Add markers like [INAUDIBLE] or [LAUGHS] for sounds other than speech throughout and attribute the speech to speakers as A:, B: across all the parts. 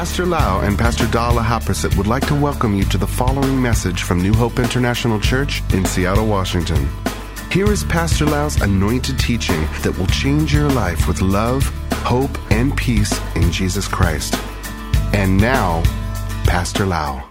A: Pastor Lau and Pastor Dala Haprasit would like to welcome you to the following message from New Hope International Church in Seattle, Washington. Here is Pastor Lau's anointed teaching that will change your life with love, hope, and peace in Jesus Christ. And now, Pastor Lau.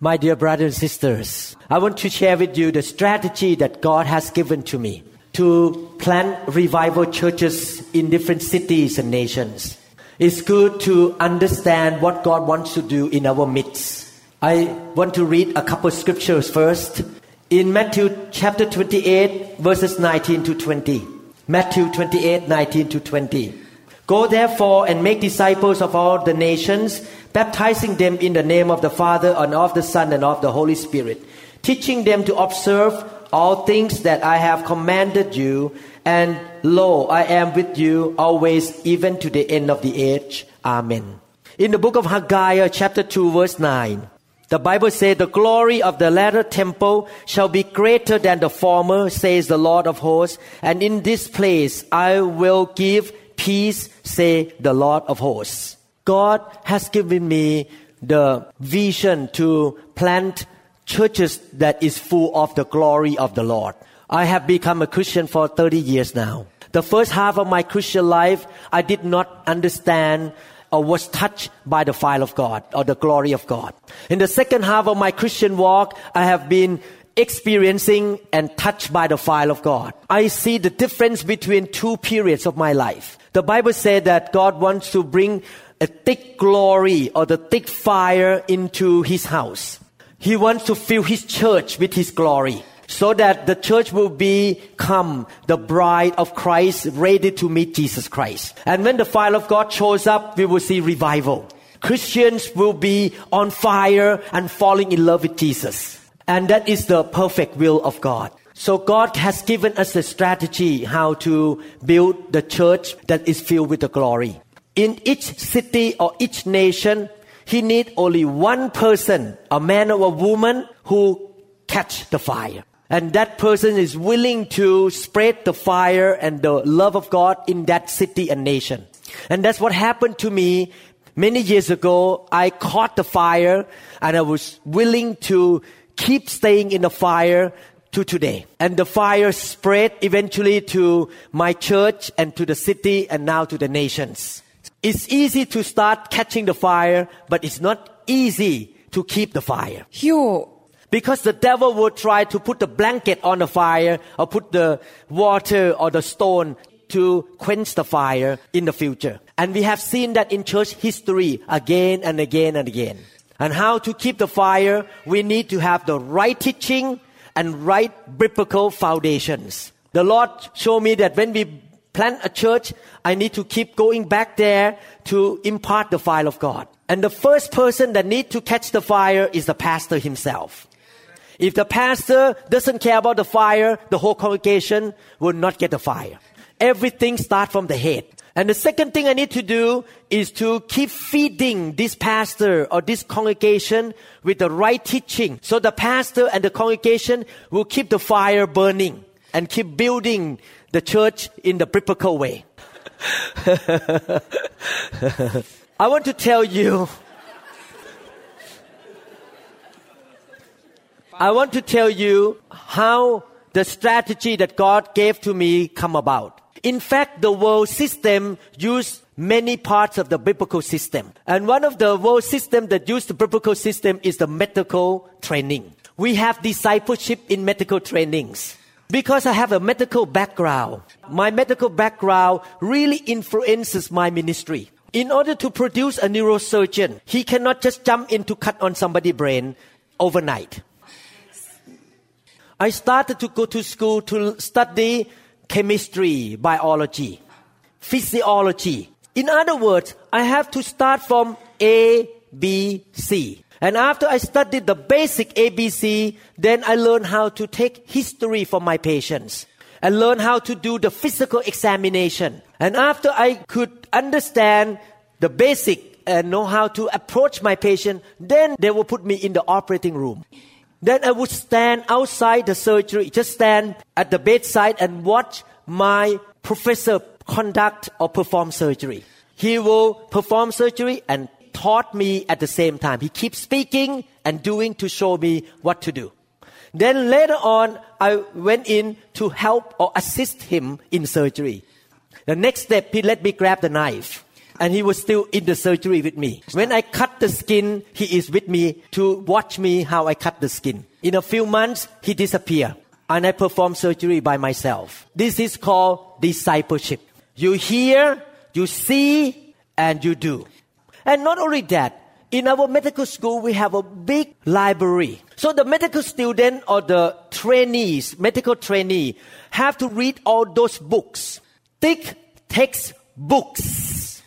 B: My dear brothers and sisters, I want to share with you the strategy that God has given to me to plant revival churches in different cities and nations. It's good to understand what God wants to do in our midst. I want to read a couple scriptures first. In Matthew chapter 28, verses 19 to 20. Matthew 28, 19 to 20. Go therefore and make disciples of all the nations, baptizing them in the name of the Father and of the Son and of the Holy Spirit, teaching them to observe all things that I have commanded you, and lo, I am with you always, even to the end of the age. Amen. In the book of Haggai, chapter 2, verse 9, the Bible says, The glory of the latter temple shall be greater than the former, says the Lord of hosts, and in this place I will give peace, say the Lord of hosts. God has given me the vision to plant churches that is full of the glory of the Lord. I have become a Christian for 30 years now. The first half of my Christian life, I did not understand or was touched by the fire of God or the glory of God. In the second half of my Christian walk, I have been experiencing and touched by the fire of God. I see the difference between two periods of my life. The Bible said that God wants to bring a thick glory or the thick fire into his house. He wants to fill his church with his glory so that the church will become the bride of Christ ready to meet Jesus Christ. And when the fire of God shows up, we will see revival. Christians will be on fire and falling in love with Jesus. And that is the perfect will of God. So God has given us a strategy how to build the church that is filled with the glory. In each city or each nation, he need only one person, a man or a woman who catch the fire. And that person is willing to spread the fire and the love of God in that city and nation. And that's what happened to me many years ago. I caught the fire and I was willing to keep staying in the fire to today. And the fire spread eventually to my church and to the city and now to the nations. It's easy to start catching the fire, but it's not easy to keep the fire. Because the devil will try to put the blanket on the fire or put the water or the stone to quench the fire in the future. And we have seen that in church history again and again and again. And how to keep the fire, we need to have the right teaching and right biblical foundations. The Lord showed me that when we plant a church, I need to keep going back there to impart the fire of God. And the first person that need to catch the fire is the pastor himself. If the pastor doesn't care about the fire, the whole congregation will not get the fire. Everything starts from the head. And the second thing I need to do is to keep feeding this pastor or this congregation with the right teaching. So the pastor and the congregation will keep the fire burning and keep building the church in the biblical way. [LAUGHS] I want to tell you, I want to tell you how the strategy that God gave to me come about. In fact, the world system used many parts of the biblical system. And one of the world system that used the biblical system is the medical training. We have discipleship in medical trainings. Because I have a medical background, my medical background really influences my ministry. In order to produce a neurosurgeon, he cannot just jump in to cut on somebody's brain overnight. I started to go to school to study chemistry, biology, physiology. In other words, I have to start from A, B, C. And after I studied the basic ABC, then I learned how to take history from my patients and learn how to do the physical examination. And after I could understand the basic and know how to approach my patient, then they will put me in the operating room. Then I would stand outside the surgery, just stand at the bedside and watch my professor conduct or perform surgery. He will perform surgery and taught me at the same time. He keeps speaking and doing to show me what to do. Then later on, I went in to help or assist him in surgery. The next step, he let me grab the knife. And he was still in the surgery with me. When I cut the skin, he is with me to watch me how I cut the skin. In a few months, he disappeared. And I perform surgery by myself. This is called discipleship. You hear, you see, and you do. And not only that, in our medical school, we have a big library. So the medical student or the trainees, medical trainee, have to read all those books, thick textbooks.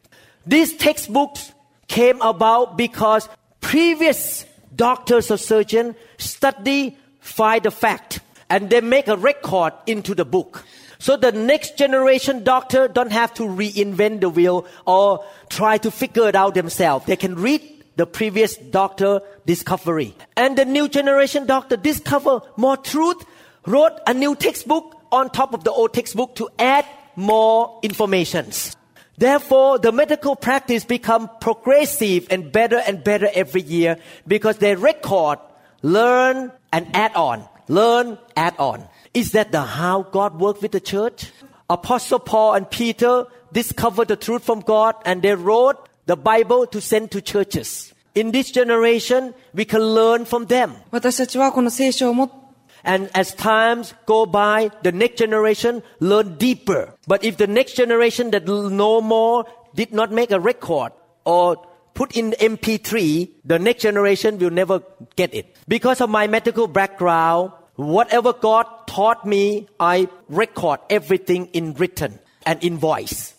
B: These textbooks came about because previous doctors or surgeons study, find the fact, and they make a record into the book. So the next generation doctor don't have to reinvent the wheel or try to figure it out themselves. They can read the previous doctor discovery. And the new generation doctor discover more truth, wrote a new textbook on top of the old textbook to add more informations. Therefore, the medical practice become progressive and better and better every year because they record, learn, and add on. Learn, add on. Is that the how God worked with the church? Apostle Paul and Peter discovered the truth from God and they wrote the Bible to send to churches. In this generation, we can learn from them.
C: 私たちはこの聖書をも
B: And as times go by, the next generation learn deeper. But if the next generation that know more did not make a record or put in MP3, the next generation will never get it. Because of my medical background, whatever God taught me, I record everything in written and in voice.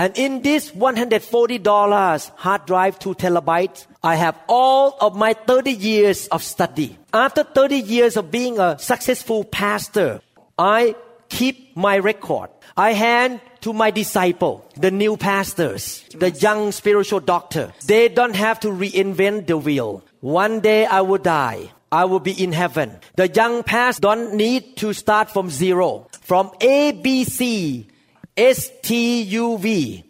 B: And in this $140 hard drive, 2 terabytes, I have all of my 30 years of study. After 30 years of being a successful pastor, I keep my record. I hand to my disciple, the new pastors, the young spiritual doctor. They don't have to reinvent the wheel. One day I will die. I will be in heaven. The young pastor don't need to start from zero. From A, B, C, S T U V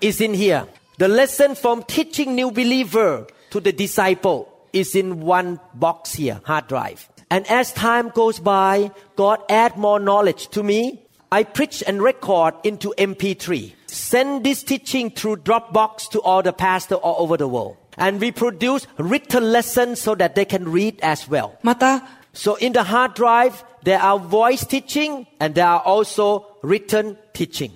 B: is in here. The lesson from teaching new believer to the disciple is in one box here, hard drive. And as time goes by, God add more knowledge to me. I preach and record into MP3. Send this teaching through Dropbox to all the pastors all over the world. And we produce written lessons so that they can read as well.
C: また
B: So in the hard drive, there are voice teaching and there are also written teaching.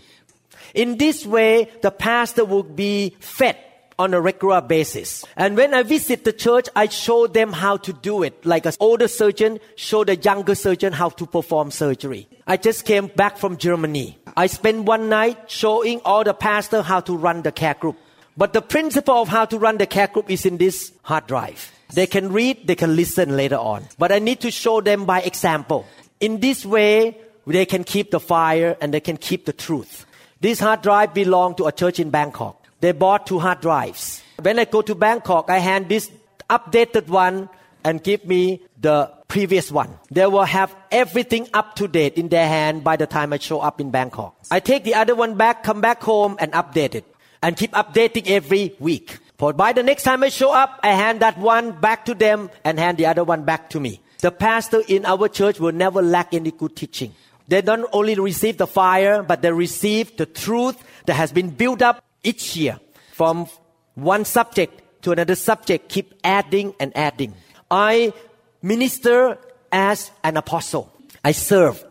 B: In this way, the pastor will be fed on a regular basis. And when I visit the church, I show them how to do it. Like an older surgeon show the younger surgeon how to perform surgery. I just came back from Germany. I spent one night showing all the pastor how to run the care group. But the principle of how to run the care group is in this hard drive. They can read, they can listen later on. But I need to show them by example. In this way, they can keep the fire and they can keep the truth. This hard drive belonged to a church in Bangkok. They bought two hard drives. When I go to Bangkok, I hand this updated one and give me the previous one. They will have everything up to date in their hand by the time I show up in Bangkok. I take the other one back, come back home and update it and keep updating every week. For by the next time I show up, I hand that one back to them and hand the other one back to me. The pastor in our church will never lack any good teaching. They don't only receive the fire, but they receive the truth that has been built up each year from one subject to another subject, keep adding and adding. I minister as an apostle. I serve.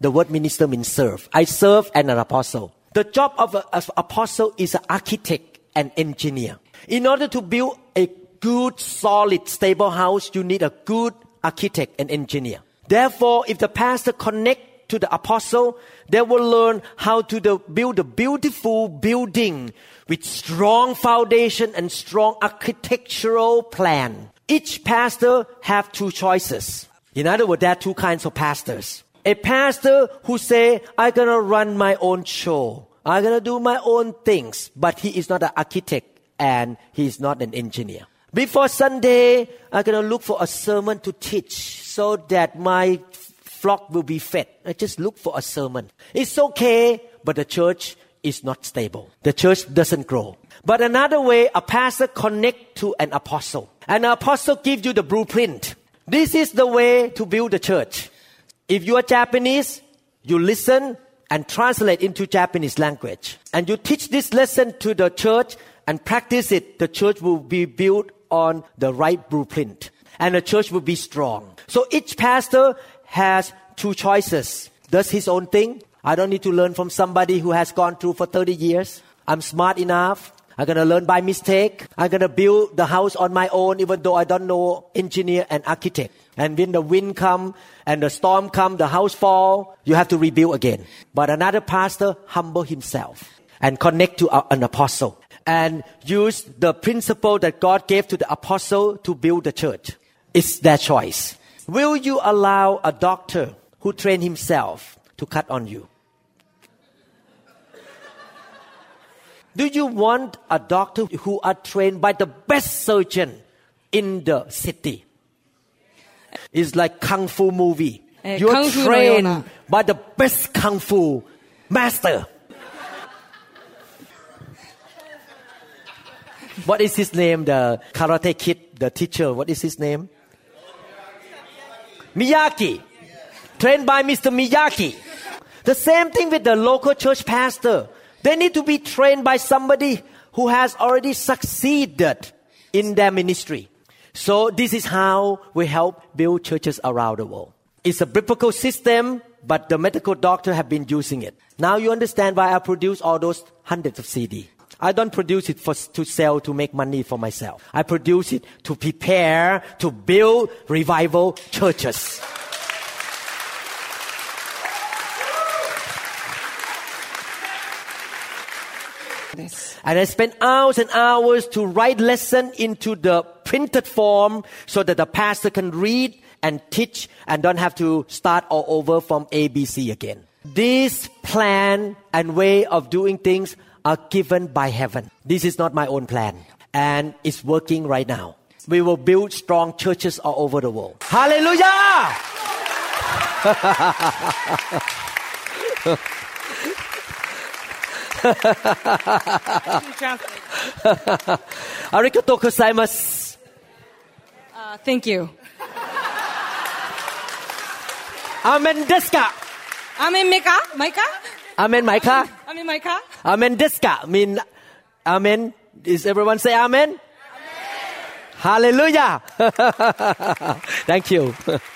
B: The word minister means serve. I serve as an apostle. The job of an apostle is an architect and engineer. In order to build a good, solid, stable house, you need a good architect and engineer. Therefore, if the pastor connect to the apostle, they will learn how to build a beautiful building with strong foundation and strong architectural plan. Each pastor have two choices. In other words, there are two kinds of pastors. A pastor who say, I'm gonna run my own show. I'm gonna do my own things, but he is not an architect and he is not an engineer. Before Sunday, I'm gonna look for a sermon to teach so that my flock will be fed. I just look for a sermon. It's okay, but the church is not stable. The church doesn't grow. But another way, a pastor connect to an apostle. An apostle gives you the blueprint. This is the way to build the church. If you are Japanese, you listen and translate into Japanese language. And you teach this lesson to the church and practice it. The church will be built on the right blueprint. And the church will be strong. So each pastor has two choices. Does his own thing. I don't need to learn from somebody who has gone through for 30 years. I'm smart enough. I'm gonna learn by mistake. I'm gonna build the house on my own, even though I don't know engineer and architect. And when the wind come and the storm come, the house fall, you have to rebuild again. But another pastor humble himself and connect to an apostle and use the principle that God gave to the apostle to build the church. It's their choice. Will you allow a doctor who trained himself to cut on you? Do you want a doctor who are trained by the best surgeon in the city? It's like kung fu movie.
C: Eh,
B: You're
C: kung
B: trained by the best kung fu master. what is his name? The karate kid, the teacher. What is his name? Miyaki. Trained by Mr. Miyaki. The same thing with the local church pastor. They need to be trained by somebody who has already succeeded in their ministry. So this is how we help build churches around the world. It's a biblical system, but the medical doctor have been using it. Now you understand why I produce all those hundreds of CD. I don't produce it for, to sell to make money for myself. I produce it to prepare to build revival churches.
C: This.
B: And I spent hours and hours to write lesson into the printed form so that the pastor can read and teach and don't have to start all over from ABC again. This plan and way of doing things are given by heaven. This is not my own plan. And it's working right now. We will build strong churches all over the world. Hallelujah! [LAUGHS] Arigato gozaimasu.
C: Uh, thank you.
B: Amen deska.
C: Amen meka? Micah?
B: Amen Micah?
C: Amen Micah?
B: Amen deska. Mean Amen. Does everyone say Amen? amen. Hallelujah. [LAUGHS] Thank you. [LAUGHS]